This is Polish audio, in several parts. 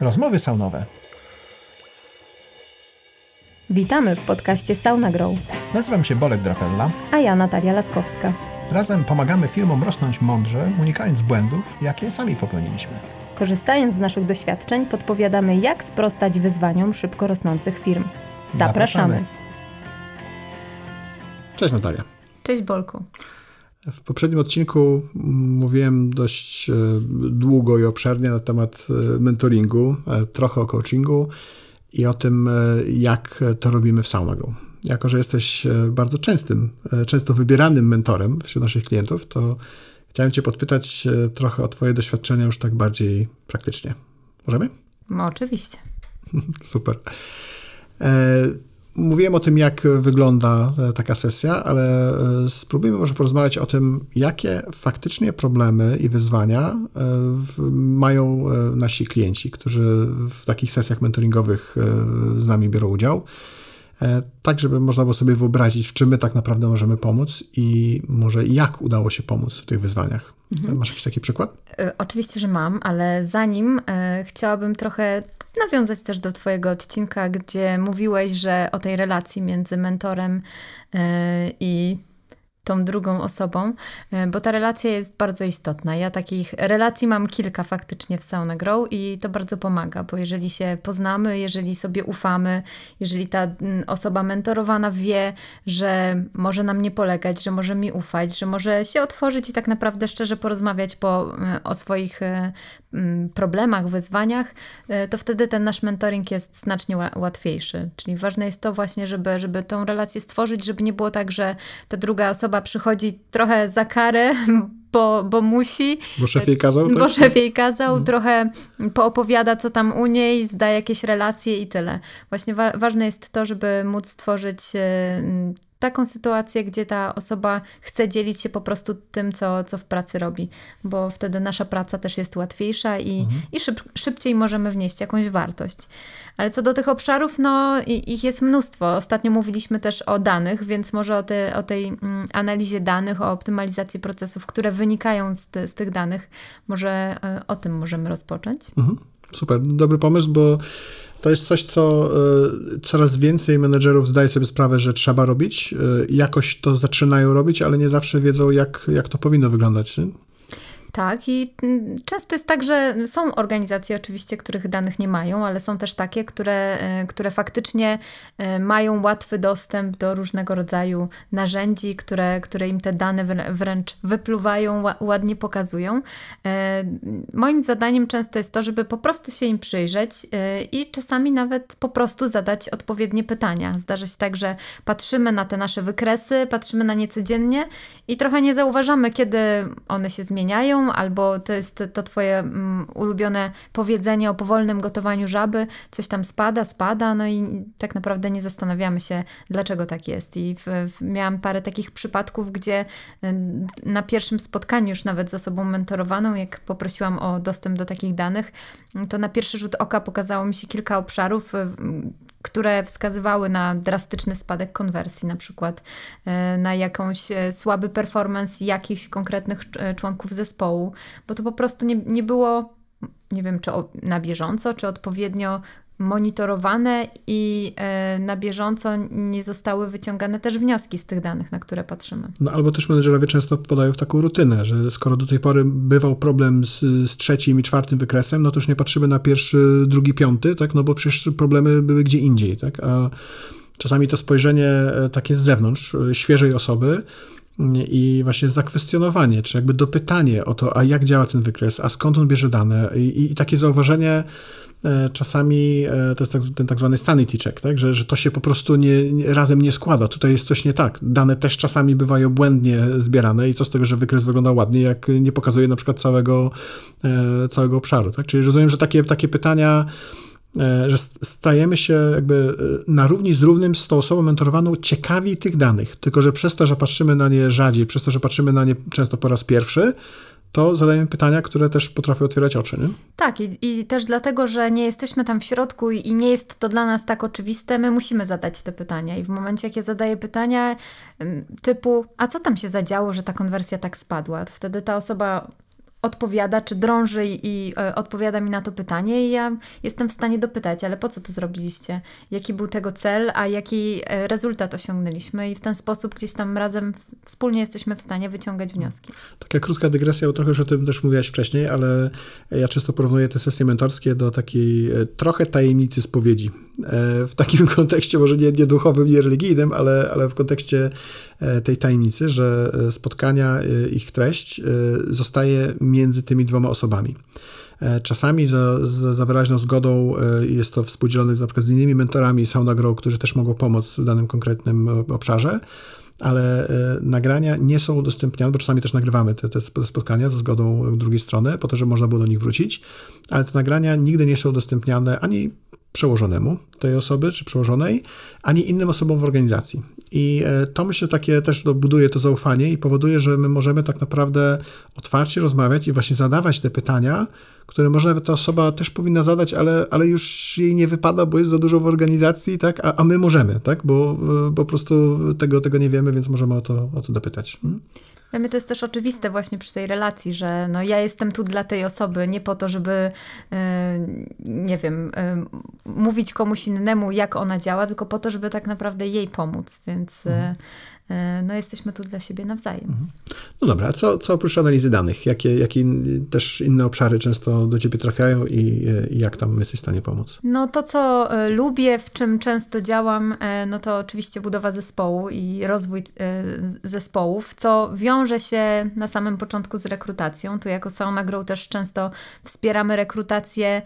Rozmowy saunowe. Witamy w podcaście Sauna Grow. Nazywam się Bolek Drapella. A ja Natalia Laskowska. Razem pomagamy firmom rosnąć mądrze, unikając błędów, jakie sami popełniliśmy. Korzystając z naszych doświadczeń, podpowiadamy, jak sprostać wyzwaniom szybko rosnących firm. Zapraszamy. Zapraszamy. Cześć Natalia. Cześć Bolku. W poprzednim odcinku mówiłem dość e, długo i obszernie na temat e, mentoringu, e, trochę o coachingu i o tym, jak to robimy w Saunagrow. Jako, że jesteś bardzo częstym, często wybieranym mentorem wśród naszych klientów, to chciałem Cię podpytać trochę o Twoje doświadczenia już tak bardziej praktycznie. Możemy? No, oczywiście. Super. Mówiłem o tym, jak wygląda e, taka sesja, ale e, spróbujmy może porozmawiać o tym, jakie faktycznie problemy i wyzwania e, mają nasi klienci, którzy w takich sesjach mentoringowych z nami biorą udział. Tak, żeby można było sobie wyobrazić, w czym my tak naprawdę możemy pomóc i może jak udało się pomóc w tych wyzwaniach. Mhm. Masz jakiś taki przykład? Oczywiście, że mam, ale zanim chciałabym trochę nawiązać też do Twojego odcinka, gdzie mówiłeś, że o tej relacji między mentorem e, i tą drugą osobą, e, bo ta relacja jest bardzo istotna. Ja takich relacji mam kilka faktycznie w Sauna Grow i to bardzo pomaga, bo jeżeli się poznamy, jeżeli sobie ufamy, jeżeli ta mm, osoba mentorowana wie, że może nam nie polegać, że może mi ufać, że może się otworzyć i tak naprawdę szczerze porozmawiać po, e, o swoich e, mm, problemach, wyzwaniach, to wtedy ten nasz mentoring jest znacznie łatwiejszy. Czyli ważne jest to właśnie, żeby, żeby tą relację stworzyć, żeby nie było tak, że ta druga osoba osoba przychodzi trochę za karę, bo, bo musi. Bo szef jej kazał? Tak? Bo szef jej kazał, hmm. trochę poopowiada, co tam u niej, zda jakieś relacje i tyle. Właśnie wa ważne jest to, żeby móc stworzyć e, taką sytuację, gdzie ta osoba chce dzielić się po prostu tym, co, co w pracy robi, bo wtedy nasza praca też jest łatwiejsza i, mhm. i szyb, szybciej możemy wnieść jakąś wartość. Ale co do tych obszarów, no ich jest mnóstwo. Ostatnio mówiliśmy też o danych, więc może o, te, o tej mm, analizie danych, o optymalizacji procesów, które wynikają z, te, z tych danych, może y, o tym możemy rozpocząć. Mhm. Super, dobry pomysł, bo to jest coś, co e, coraz więcej menedżerów zdaje sobie sprawę, że trzeba robić. E, jakoś to zaczynają robić, ale nie zawsze wiedzą, jak, jak to powinno wyglądać. Nie? Tak, i mm, często jest tak, że są organizacje oczywiście, których danych nie mają, ale są też takie, które, e, które faktycznie e, mają łatwy dostęp do różnego rodzaju narzędzi, które, które im te dane wręcz wypluwają, ładnie pokazują. E, moim zadaniem często jest to, żeby po prostu się im przyjrzeć i czasami nawet po prostu zadać odpowiednie pytania. Zdarza się tak, że patrzymy na te nasze wykresy, patrzymy na nie codziennie i trochę nie zauważamy, kiedy one się zmieniają, albo to jest to twoje um, ulubione powiedzenie o powolnym gotowaniu żaby, coś tam spada, spada, no i tak naprawdę nie zastanawiamy się, dlaczego tak jest. I w, w, miałam parę takich przypadków, gdzie na pierwszym spotkaniu już nawet z osobą mentorowaną, jak poprosiłam o dostęp do takich danych, to na pierwszy rzut oka pokazało mi się kilka obszarów, które wskazywały na drastyczny spadek konwersji, na przykład e, na jakąś e, słaby performance jakichś konkretnych e, członków zespołu, bo to po prostu nie, nie było, nie wiem, czy na bieżąco, czy odpowiednio monitorowane i e, na bieżąco nie zostały wyciągane też wnioski z tych danych, na które patrzymy. No albo też menedżerowie często podają w taką rutynę, że skoro do tej pory bywał problem z, z, trzecim i czwartym wykresem, no to już nie patrzymy na pierwszy, drugi, piąty, tak, no bo przecież problemy były gdzie indziej, tak, a czasami to spojrzenie e, takie z zewnątrz, e, świeżej osoby, i właśnie zakwestionowanie, czy jakby dopytanie o to, a jak działa ten wykres, a skąd on bierze dane i, i takie zauważenie e, czasami, e, to jest tak, ten tak zwany sanity check, tak? Że, że to się po prostu nie, razem nie składa, tutaj jest coś nie tak. Dane też czasami bywają błędnie zbierane i co z tego, że wykres wygląda ładnie, jak nie pokazuje na przykład całego, e, całego obszaru, tak? Czyli rozumiem, że takie, takie pytania że stajemy się jakby e, na równi z równym z tą osobą mentorowaną ciekawi tych danych, tylko że przez to, że patrzymy na nie rzadziej, przez to, że patrzymy na nie często po raz pierwszy, to zadajemy pytania, które też potrafią otwierać oczy. Nie? Tak, i, i, też dlatego, że nie jesteśmy tam w środku i, nie jest to dla nas tak oczywiste, my musimy zadać te pytania. I w momencie, jak ja zadaję pytania typu, a co tam się zadziało, że ta konwersja tak spadła, wtedy ta osoba odpowiada, czy drąży i e, odpowiada mi na to pytanie i ja jestem w stanie dopytać, ale po co to zrobiliście? Jaki był tego cel, a jaki e, rezultat osiągnęliśmy i w ten sposób gdzieś tam razem wspólnie jesteśmy w stanie wyciągać wnioski. Taka krótka dygresja, bo trochę już o tym też mówiłaś wcześniej, ale ja często porównuję te sesje mentorskie do takiej e, trochę tajemnicy spowiedzi. W takim kontekście, może nie, nie duchowym, nie religijnym, ale, ale w kontekście tej tajemnicy, że spotkania, ich treść zostaje między tymi dwoma osobami. E, czasami za, za, za, wyraźną zgodą e, jest to współdzielone na przykład z innymi mentorami Sauna Grow, którzy też mogą pomóc w danym konkretnym obszarze, ale e, nagrania nie są udostępniane, bo czasami też nagrywamy te, te spotkania ze zgodą drugiej strony, po to, żeby można było do nich wrócić, ale te nagrania nigdy nie są udostępniane ani przełożonemu tej osoby czy przełożonej, ani innym osobom w organizacji. I e, to myślę takie też buduje to zaufanie i powoduje, że my możemy tak naprawdę otwarcie rozmawiać i właśnie zadawać te pytania, które może ta osoba też powinna zadać, ale, ale już jej nie wypada, bo jest za dużo w organizacji, tak? a, a my możemy, tak? bo, bo po prostu tego, tego nie wiemy, więc możemy o to, o to dopytać. Hmm? Dla mnie to jest też oczywiste właśnie przy tej relacji, że no ja jestem tu dla tej osoby, nie po to, żeby nie wiem, mówić komuś innemu, jak ona działa, tylko po to, żeby tak naprawdę jej pomóc, więc mhm. E, no jesteśmy tu dla siebie nawzajem. Mhm. No dobra, a co, co oprócz analizy danych? Jakie, jakie też inne obszary często do Ciebie trafiają i, i jak tam jesteś w stanie pomóc? No to, co e, lubię, w czym często działam, e, no to oczywiście budowa zespołu i rozwój zespołów, co wiąże się na samym początku z rekrutacją. Tu jako Sauna Grow też często wspieramy rekrutację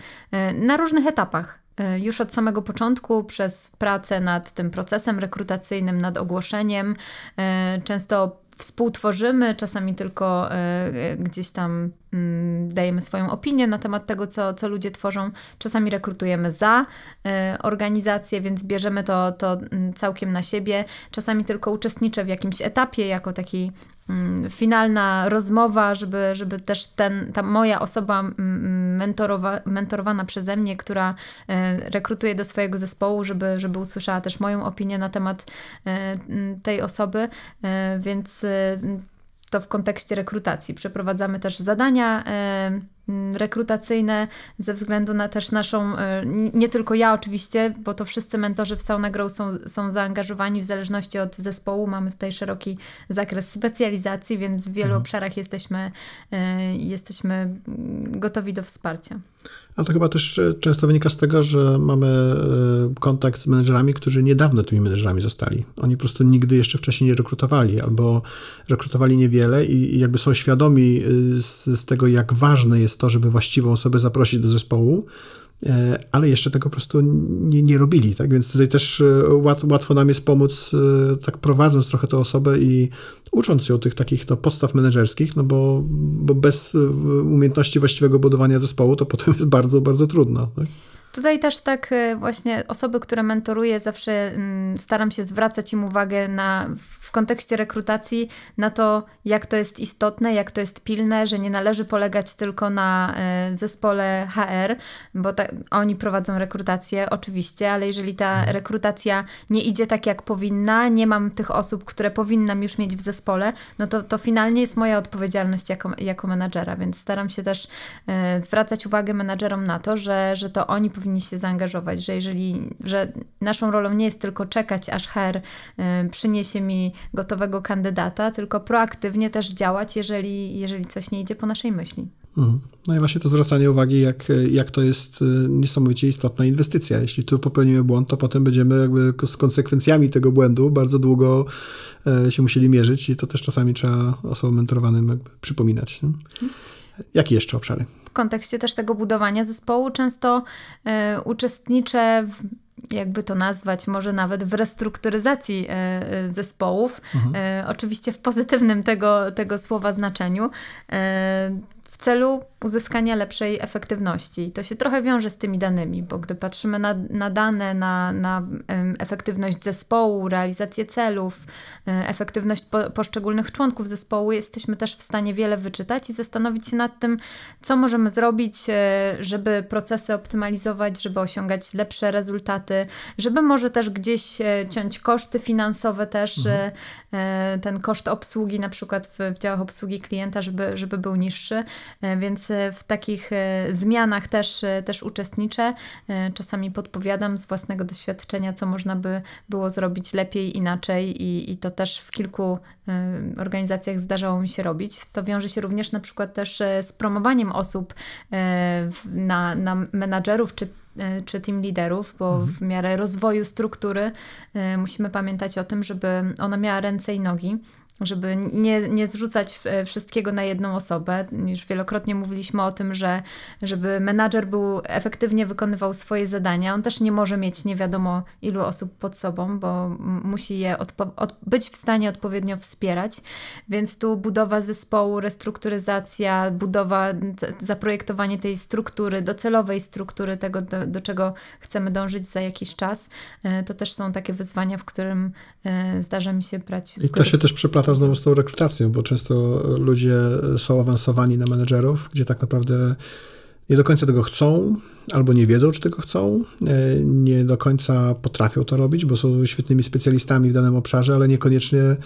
na różnych etapach. E, już od samego początku przez pracę nad tym procesem rekrutacyjnym, nad ogłoszeniem. E, często współtworzymy, czasami tylko e, gdzieś tam mm, dajemy swoją opinię na temat tego, co, co ludzie tworzą. Czasami rekrutujemy za organizację, więc bierzemy to, to mm, całkiem na siebie. Czasami tylko uczestniczę w jakimś etapie jako taki finalna rozmowa, żeby, żeby też ten, ta moja osoba mentorowa, mentorowana przeze mnie, która e, rekrutuje do swojego zespołu, żeby, żeby usłyszała też moją opinię na temat e, tej osoby, e, więc to w kontekście rekrutacji. Przeprowadzamy też zadania Mm, rekrutacyjne ze względu na też naszą, e, nie tylko ja oczywiście, bo to wszyscy mentorzy w Sauna Grow są, są zaangażowani w zależności od zespołu. Mamy tutaj szeroki zakres specjalizacji, więc w wielu mhm. obszarach jesteśmy, e, jesteśmy gotowi do wsparcia. A to chyba też e, często wynika z tego, że mamy kontakt z menedżerami, którzy niedawno tymi menedżerami zostali. Oni po prostu nigdy jeszcze wcześniej nie rekrutowali albo rekrutowali niewiele i jakby są świadomi z, z tego, jak ważne jest to, żeby właściwą osobę zaprosić do zespołu, e, ale jeszcze tego po prostu nie, nie robili, tak? Więc tutaj też e, łatwo nam jest pomóc, e, tak prowadząc trochę tę osobę i ucząc ją tych takich no, podstaw menedżerskich, no bo, bo bez umiejętności właściwego budowania zespołu to potem jest bardzo, bardzo trudno. Tak? Tutaj też tak e, właśnie osoby, które mentoruję, zawsze mm, staram się zwracać im uwagę na, w kontekście rekrutacji na to, jak to jest istotne, jak to jest pilne, że nie należy polegać tylko na e, zespole HR, bo ta, oni prowadzą rekrutację oczywiście, ale jeżeli ta mhm. rekrutacja nie idzie tak, jak powinna, nie mam tych osób, które powinnam już mieć w zespole, no to, to finalnie jest moja odpowiedzialność jako, jako menadżera, więc staram się też e, zwracać uwagę menadżerom na to, że, że to oni powinni się zaangażować, że jeżeli, że naszą rolą nie jest tylko czekać, aż HR y, przyniesie mi gotowego kandydata, tylko proaktywnie też działać, jeżeli, jeżeli coś nie idzie po naszej myśli. Mhm. No i właśnie to zwracanie uwagi, jak, jak to jest y, niesamowicie istotna inwestycja. Jeśli tu popełnimy błąd, to potem będziemy jakby z konsekwencjami tego błędu bardzo długo y, się musieli mierzyć i to też czasami trzeba osobom mentorowanym przypominać. Nie? Jakie jeszcze obszary? W kontekście też tego budowania zespołu często y, uczestniczę w jakby to nazwać, może nawet w restrukturyzacji y, zespołów, mhm. oczywiście w pozytywnym tego, tego słowa znaczeniu, celu uzyskania lepszej efektywności. I to się trochę wiąże z tymi danymi, bo gdy patrzymy na, na dane, na, na efektywność zespołu, realizację celów, e, efektywność po, poszczególnych członków zespołu, jesteśmy też w stanie wiele wyczytać i zastanowić się nad tym, co możemy zrobić, e, żeby procesy optymalizować, żeby osiągać lepsze rezultaty, żeby może też gdzieś e, ciąć koszty finansowe też, mhm. ten koszt obsługi na przykład w, w działach obsługi klienta, żeby, żeby był niższy. Więc w takich zmianach też, też uczestniczę. Czasami podpowiadam z własnego doświadczenia, co można by było zrobić lepiej, inaczej i, i to też w kilku organizacjach zdarzało mi się robić. To wiąże się również na przykład też z promowaniem osób na, na menadżerów czy E, czy team liderów, bo mhm. w miarę rozwoju struktury e, musimy pamiętać o tym, żeby ona miała ręce i nogi żeby nie, nie zrzucać e, wszystkiego na jedną osobę. Już wielokrotnie mówiliśmy o tym, że żeby menadżer był efektywnie wykonywał swoje zadania, on też nie może mieć nie wiadomo ilu osób pod sobą, bo musi je być w stanie odpowiednio wspierać. Więc tu budowa zespołu, restrukturyzacja, budowa, zaprojektowanie tej struktury, docelowej struktury tego, do, do czego chcemy dążyć za jakiś czas, e, to też są takie wyzwania, w którym e, zdarza mi się brać. I to się też przeplata znowu z tą rekrutacją, bo często ludzie są awansowani na menedżerów, gdzie tak naprawdę nie do końca tego chcą, albo nie wiedzą, czy tego chcą, e, nie do końca potrafią to robić, bo są świetnymi specjalistami w danym obszarze, ale niekoniecznie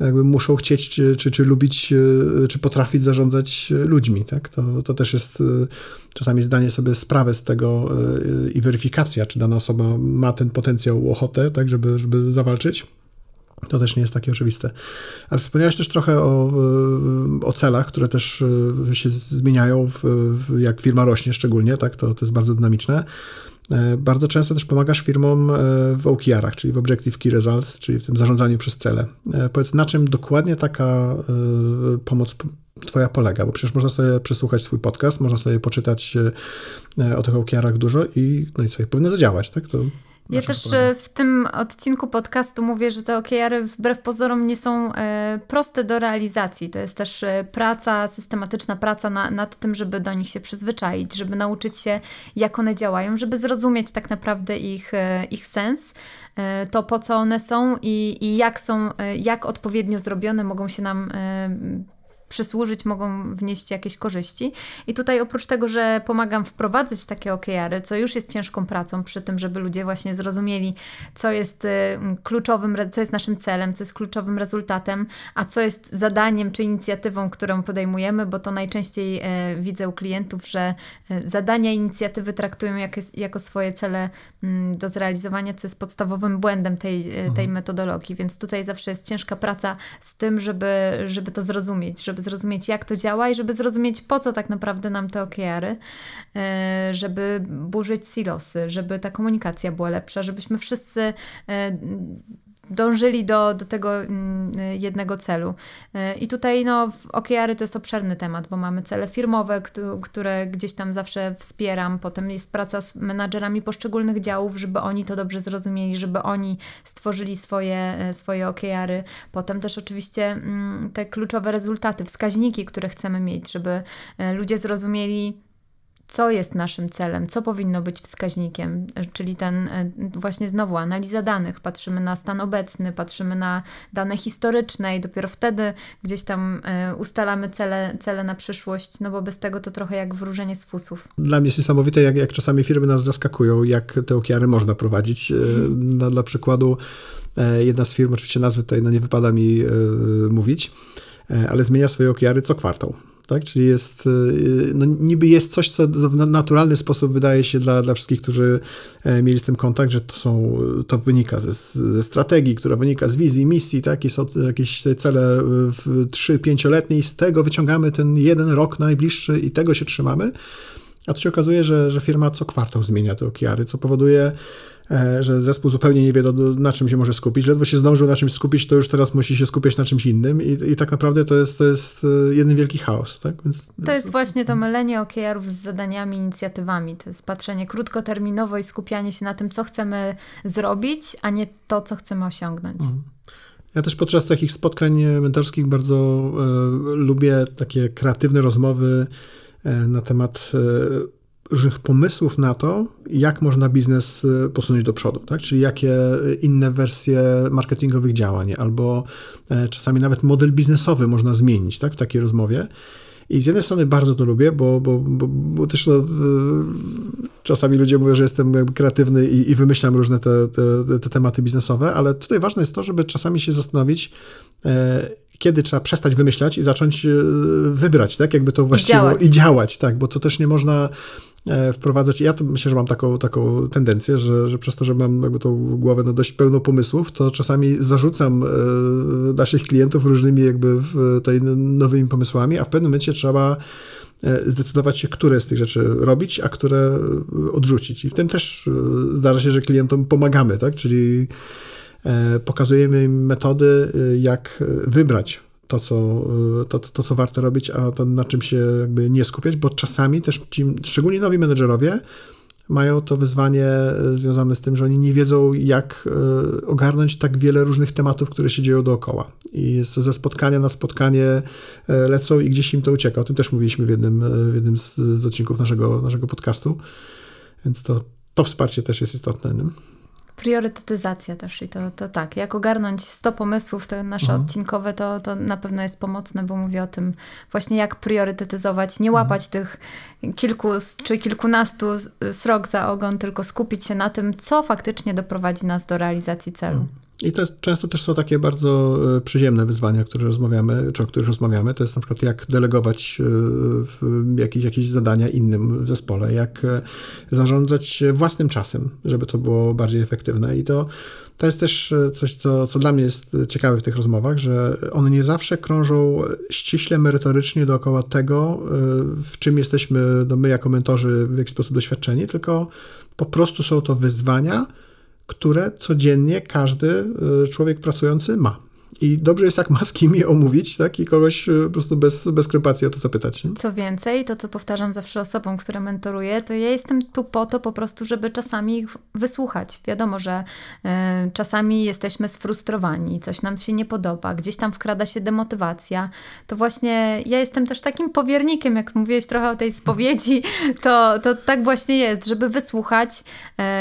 jakby muszą chcieć, czy, czy, czy lubić, e, czy potrafić zarządzać ludźmi. Tak? To, to też jest e, czasami zdanie sobie sprawę z tego i weryfikacja, czy dana osoba ma ten potencjał, ochotę, tak, żeby, żeby zawalczyć. To też nie jest takie oczywiste. Ale wspomniałeś też trochę o, o celach, które też e, się zmieniają, w, jak firma rośnie szczególnie, tak? to, to jest bardzo dynamiczne. E, bardzo często też pomagasz firmom e, w OKR-ach, czyli w Objective Key Results, czyli w tym zarządzaniu przez cele. Powiedz, na czym dokładnie taka pomoc Twoja polega? Bo przecież można sobie przesłuchać Twój podcast, można sobie poczytać o tych OKR-ach dużo i, no i co, powinno zadziałać, tak? To ja też e, w tym odcinku podcastu mówię, że te OKR-y wbrew pozorom nie są e, proste do realizacji. To jest też e, praca, systematyczna praca na, nad tym, żeby do nich się przyzwyczaić, żeby nauczyć się, jak one działają, żeby zrozumieć tak naprawdę ich, ich sens, to po co one są i, i jak są, jak odpowiednio zrobione mogą się nam przysłużyć, mogą wnieść jakieś korzyści. I tutaj oprócz tego, że pomagam wprowadzać takie OKR-y, co już jest ciężką pracą przy tym, żeby ludzie właśnie zrozumieli, co jest y, kluczowym, co jest naszym celem, co jest kluczowym rezultatem, a co jest zadaniem czy inicjatywą, którą podejmujemy, bo to najczęściej e, widzę u klientów, że e, zadania inicjatywy traktują jak, jako swoje cele do zrealizowania, co jest podstawowym błędem tej, e, tej mhm. metodologii. Więc tutaj zawsze jest ciężka praca z tym, żeby, żeby to zrozumieć, żeby zrozumieć, jak to działa i żeby zrozumieć, po co tak naprawdę nam te OKR-y, e, żeby burzyć silosy, żeby ta komunikacja była lepsza, żebyśmy wszyscy e, dążyli do, do tego mm, jednego celu. E, I tutaj no, OKR-y to jest obszerny temat, bo mamy cele firmowe, które gdzieś tam zawsze wspieram. Potem jest praca z menadżerami poszczególnych działów, żeby oni to dobrze zrozumieli, żeby oni stworzyli swoje, e, swoje OKR-y. Potem też oczywiście mm, te kluczowe rezultaty, wskaźniki, które chcemy mieć, żeby e, ludzie zrozumieli, co jest naszym celem, co powinno być wskaźnikiem, czyli ten e, właśnie znowu analiza danych, patrzymy na stan obecny, patrzymy na dane historyczne i dopiero wtedy gdzieś tam e, ustalamy cele, cele na przyszłość, no bo bez tego to trochę jak wróżenie z fusów. Dla mnie jest niesamowite, jak, jak czasami firmy nas zaskakują, jak te okiary można prowadzić. No, dla przykładu jedna z firm, oczywiście nazwy tutaj no nie wypada mi mówić, ale zmienia swoje okiary co kwartał tak? Czyli jest, y, no niby jest coś, co w naturalny sposób wydaje się dla, dla wszystkich, którzy e, mieli z tym kontakt, że to są, to wynika ze, ze strategii, która wynika z wizji, misji, tak? Są jakieś cele 3-5-letnie i z tego wyciągamy ten jeden rok najbliższy i tego się trzymamy. A tu się okazuje, że, że firma co kwartał zmienia te okiary, co powoduje, E, że zespół zupełnie nie wie, na czym się może skupić. Ledwo się zdążył na czymś skupić, to już teraz musi się skupiać na czymś innym i, i tak naprawdę to jest, to jest e, jeden wielki chaos. Tak? Więc, to jest właśnie to mylenie OKR-ów z zadaniami, inicjatywami. To jest patrzenie krótkoterminowo i skupianie się na tym, co chcemy zrobić, a nie to, co chcemy osiągnąć. Mhm. Ja też podczas takich spotkań mentorskich bardzo e, lubię takie kreatywne rozmowy e, na temat e, różnych pomysłów na to, jak można biznes y, posunąć do przodu, tak? czyli jakie inne wersje marketingowych działań, albo e, czasami nawet model biznesowy można zmienić tak? w takiej rozmowie. I z jednej strony bardzo to lubię, bo, bo, bo, bo też no, czasami ludzie mówią, że jestem kreatywny i, i wymyślam różne te, te, te, tematy biznesowe, ale tutaj ważne jest to, żeby czasami się zastanowić, e, kiedy trzeba przestać wymyślać i zacząć wybrać, tak, jakby to właściwie I działać. i działać, tak, bo to też nie można E, wprowadzać. Ja to myślę, że mam taką, taką tendencję, że, że przez to, że mam jakby tą głowę no dość pełną pomysłów, to czasami zarzucam e, naszych klientów różnymi jakby tutaj nowymi pomysłami, a w pewnym momencie trzeba e, zdecydować się, które z tych rzeczy robić, a które odrzucić. I w tym też zdarza się, że klientom pomagamy, tak? Czyli pokazujemy im metody, jak wybrać to, co, y, to, to, co warto robić, a to na czym się jakby nie skupiać, bo czasami też ci, szczególnie nowi menedżerowie, mają to wyzwanie y, związane z tym, że oni nie wiedzą, jak y, ogarnąć tak wiele różnych tematów, które się dzieją dookoła. I ze spotkania na spotkanie lecą i gdzieś im to ucieka. O tym też mówiliśmy w jednym, w jednym z, odcinków naszego, naszego podcastu. Więc to, to wsparcie też jest istotne. Nie? Priorytetyzacja też i to, to tak, jak ogarnąć 100 pomysłów, te nasze mhm. odcinkowe, to, to na pewno jest pomocne, bo mówię o tym właśnie jak priorytetyzować, nie mhm. łapać mhm. tych kilku czy kilkunastu srok za ogon, tylko skupić się na tym, co faktycznie doprowadzi nas do realizacji celu. Mhm. I to często też są takie bardzo e, przyziemne wyzwania, które rozmawiamy, czy o których rozmawiamy. To jest na przykład jak delegować e, jakieś, jakieś zadania innym w zespole, jak e, zarządzać własnym czasem, żeby to było bardziej efektywne. I to, to jest też coś, co, co dla mnie jest ciekawe w tych rozmowach, że one nie zawsze krążą ściśle merytorycznie dookoła tego, w czym jesteśmy no my jako mentorzy w jakiś sposób doświadczeni, tylko po prostu są to wyzwania, które codziennie każdy y, człowiek pracujący ma. I dobrze jest, jak ma z kim je omówić, tak? I kogoś y, po prostu bez, bez skrypacji o to zapytać. Nie? Co więcej, to co powtarzam zawsze osobom, które mentoruję, to ja jestem tu po to po prostu, żeby czasami ich wysłuchać. Wiadomo, że y, czasami jesteśmy sfrustrowani, coś nam się nie podoba, gdzieś tam wkrada się demotywacja. To właśnie ja jestem też takim powiernikiem, jak mówiłeś trochę o tej spowiedzi, to, to tak właśnie jest, żeby wysłuchać.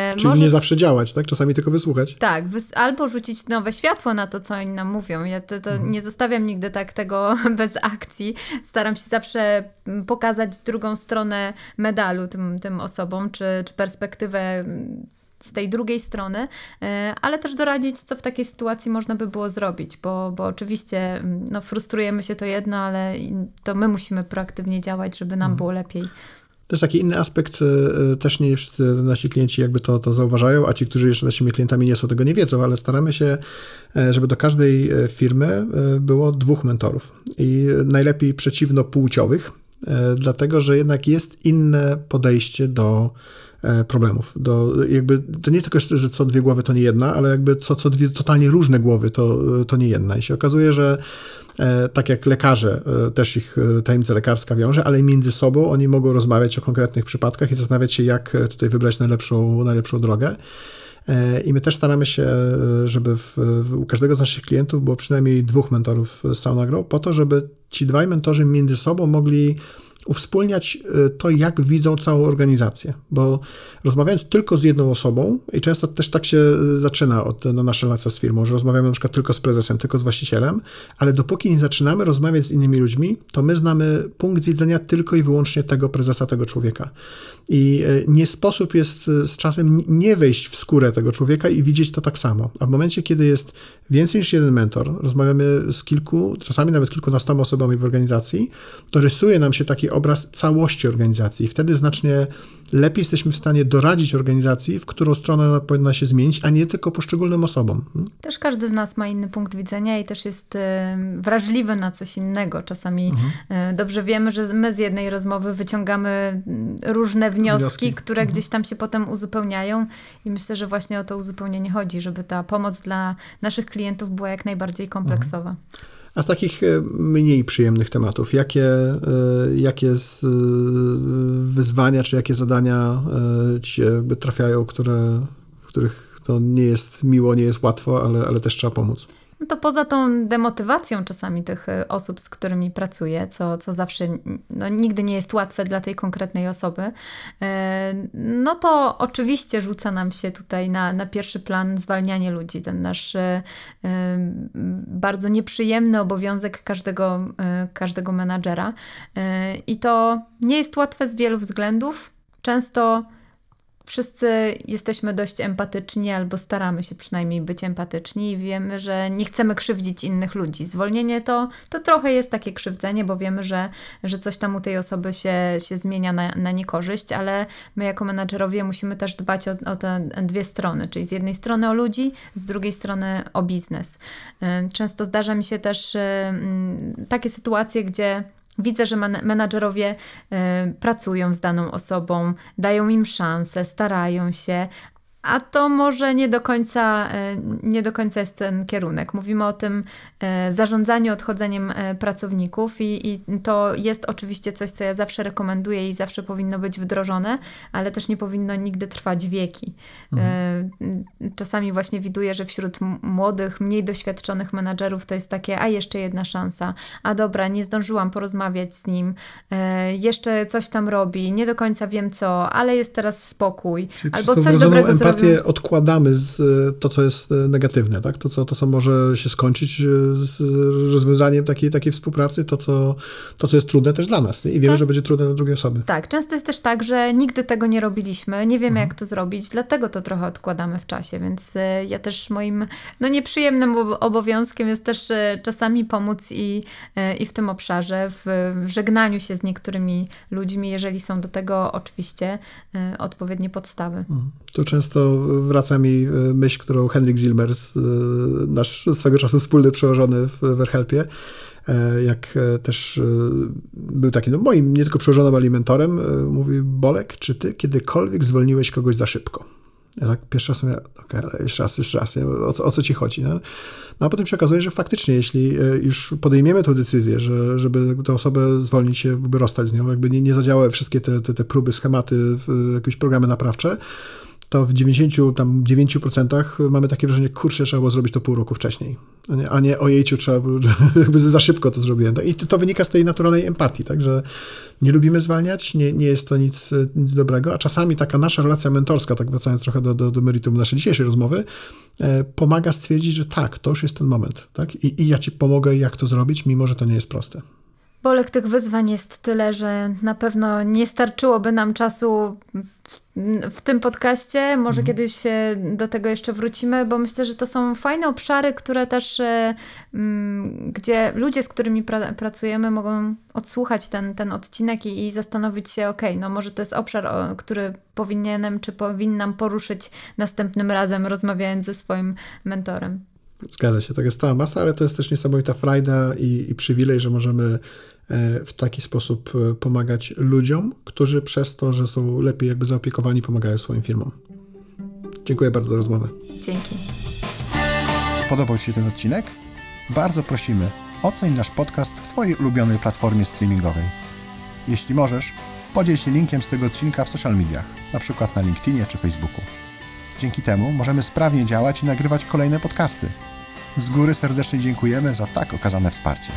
Y, Czyli może... nie zawsze działać, tak? Czasami tylko wysłuchać. Tak, wys albo rzucić nowe światło na to, co oni nam mówią, mówią. Ja to, to mhm. nie zostawiam nigdy tak tego bez akcji. Staram się zawsze mm, pokazać drugą stronę medalu tym, tym osobom, czy, czy perspektywę mm, z tej drugiej strony, e, ale też doradzić, co w takiej sytuacji można by było zrobić, bo, bo oczywiście mm, no, frustrujemy się to jedno, ale to my musimy proaktywnie działać, żeby nam mhm. było lepiej. Też taki inny aspekt, e, e, też nie wszyscy nasi klienci jakby to, to zauważają, a ci, którzy jeszcze naszymi klientami nie są, tego nie wiedzą, ale staramy się, e, żeby do każdej firmy było dwóch mentorów. I najlepiej przeciwnopłciowych, dlatego że jednak jest inne podejście do problemów. Do, jakby, to nie tylko, że co dwie głowy to nie jedna, ale jakby co, co dwie totalnie różne głowy to, to nie jedna. I się okazuje, że E, tak jak lekarze, e, też ich e, tajemnica lekarska wiąże, ale między sobą oni mogą rozmawiać o konkretnych przypadkach i zastanawiać się, jak tutaj wybrać najlepszą, najlepszą drogę. I my też staramy się, żeby w, w, u każdego z naszych klientów było przynajmniej dwóch mentorów Sauna Grow, po to, żeby ci dwaj mentorzy między sobą mogli uwspólniać y, to, jak widzą całą organizację, bo rozmawiając tylko z jedną osobą, i często też tak się zaczyna od, no, nasza relacja z firmą, że rozmawiamy na przykład tylko z prezesem, tylko z właścicielem, ale dopóki nie zaczynamy rozmawiać z innymi ludźmi, to my znamy punkt widzenia tylko i wyłącznie tego prezesa, tego człowieka. I y, nie sposób jest z czasem nie wejść w skórę tego człowieka i widzieć to tak samo. A w momencie, kiedy jest więcej niż jeden mentor, rozmawiamy z kilku, czasami nawet kilkunastoma osobami w organizacji, to rysuje nam się taki obraz całości organizacji. I wtedy znacznie lepiej jesteśmy w stanie doradzić organizacji, w którą stronę ona powinna się zmienić, a nie tylko poszczególnym osobom. Hmm? Też każdy z nas ma inny punkt widzenia i też jest e, wrażliwy na coś innego. Czasami mhm. E, dobrze wiemy, że my z jednej rozmowy wyciągamy mm, różne wnioski, wnioski. które mhm. gdzieś tam się potem uzupełniają i myślę, że właśnie o to uzupełnienie chodzi, żeby ta pomoc dla naszych klientów była jak najbardziej kompleksowa. Mhm. A z takich e, mniej przyjemnych tematów, jakie, e, jakie e, wyzwania czy jakie zadania ci jakby trafiają, które, w których to nie jest miło, nie jest łatwo, ale, ale też trzeba pomóc? No to poza tą demotywacją czasami tych y, osób, z którymi pracuję, co, co zawsze no, nigdy nie jest łatwe dla tej konkretnej osoby, y, no to oczywiście rzuca nam się tutaj na, na pierwszy plan zwalnianie ludzi. Ten nasz y, bardzo nieprzyjemny obowiązek każdego, każdego menadżera. I to nie jest łatwe z wielu względów. Często wszyscy jesteśmy dość empatyczni, albo staramy się przynajmniej być empatyczni i wiemy, że nie chcemy krzywdzić innych ludzi. Zwolnienie to, to trochę jest takie krzywdzenie, bo wiemy, że, że coś tam u tej osoby się, się zmienia na, na niekorzyść, ale my jako menadżerowie musimy też dbać o, o te dwie strony, czyli z jednej strony o ludzi, z drugiej strony o biznes. Często zdarza mi się też takie sytuacje, gdzie Widzę, że menadżerowie y, pracują z daną osobą, dają im szansę, starają się, a to może nie do końca, e, nie do końca jest ten kierunek. Mówimy o tym e, zarządzaniu odchodzeniem e, pracowników i, i to jest oczywiście coś, co ja zawsze rekomenduję i zawsze powinno być wdrożone, ale też nie powinno nigdy trwać wieki. Mhm. Czasami właśnie widuję, że wśród młodych, mniej doświadczonych menadżerów to jest takie, a jeszcze jedna szansa, a dobra, nie zdążyłam porozmawiać z nim, jeszcze coś tam robi, nie do końca wiem co, ale jest teraz spokój, Czyli albo coś dobrego zrobił empatię odkładamy z e, to, co jest e, negatywne, tak? To, co, to, co może się skończyć e, z rozwiązaniem takiej, takiej współpracy, to co, to, co jest trudne też dla nas. Nie? I wiemy, że będzie trudne dla drugiej osoby. Tak, często jest też tak, że nigdy tego nie robiliśmy, nie wiemy, mhm. jak to zrobić, dlatego to trochę odkładamy w czasie, więc ja też moim no nieprzyjemnym obowiązkiem jest też czasami pomóc i, i w tym obszarze, w, w żegnaniu się z niektórymi ludźmi, jeżeli są do tego oczywiście odpowiednie podstawy. Mhm. Tu często wraca mi e, myśl, którą Henrik Zilmer, e, nasz swego czasu wspólny przełożony w Werhelpie, e, jak też był taki, no moim nie tylko przełożonym, ale i mentorem, mówi, Bolek, czy ty kiedykolwiek zwolniłeś kogoś za szybko? Ja tak pierwszy raz mówię, okej, okay, jeszcze raz, jeszcze raz, o, o, co ci chodzi? No? no a potem się okazuje, że faktycznie, jeśli już podejmiemy tę decyzję, że, żeby tę osobę zwolnić się, by rozstać z nią, jakby nie, nie zadziałały wszystkie te, te, te próby, schematy, jakieś programy naprawcze, to w 99% mamy takie wrażenie, kurczę, trzeba było zrobić to pół roku wcześniej, a nie, a nie trzeba jakby za szybko to zrobiłem. I to wynika z tej naturalnej empatii, tak, że nie lubimy zwalniać, nie, nie jest to nic, nic dobrego, a czasami taka nasza relacja mentorska, tak wracając trochę do, do, do meritum naszej dzisiejszej rozmowy, e, pomaga stwierdzić, że tak, to już jest ten moment, tak, I, i ja ci pomogę, jak to zrobić, mimo że to nie jest proste. Bolek tych wyzwań jest tyle, że na pewno nie starczyłoby nam czasu w tym podcaście. Może mhm. kiedyś do tego jeszcze wrócimy, bo myślę, że to są fajne obszary, które też, e, mm, gdzie ludzie, z którymi pra pracujemy, mogą odsłuchać ten, ten odcinek i, i zastanowić się, ok, no może to jest obszar, który powinienem czy powinnam poruszyć następnym razem, rozmawiając ze swoim mentorem. Zgadza się, tak jest cała masa, ale to jest też niesamowita frajda i, i przywilej, że możemy E, w taki sposób e, pomagać ludziom, którzy przez to, że są lepiej jakby zaopiekowani, pomagają swoim firmom. Dziękuję bardzo za rozmowę. Dzięki. Podobał Ci się ten odcinek? Bardzo prosimy, oceń nasz podcast w Twojej ulubionej platformie streamingowej. Jeśli możesz, podziel się linkiem z tego odcinka w social mediach, na przykład na LinkedInie czy Facebooku. Dzięki temu możemy sprawnie działać i nagrywać kolejne podcasty. Z góry serdecznie dziękujemy za tak okazane wsparcie.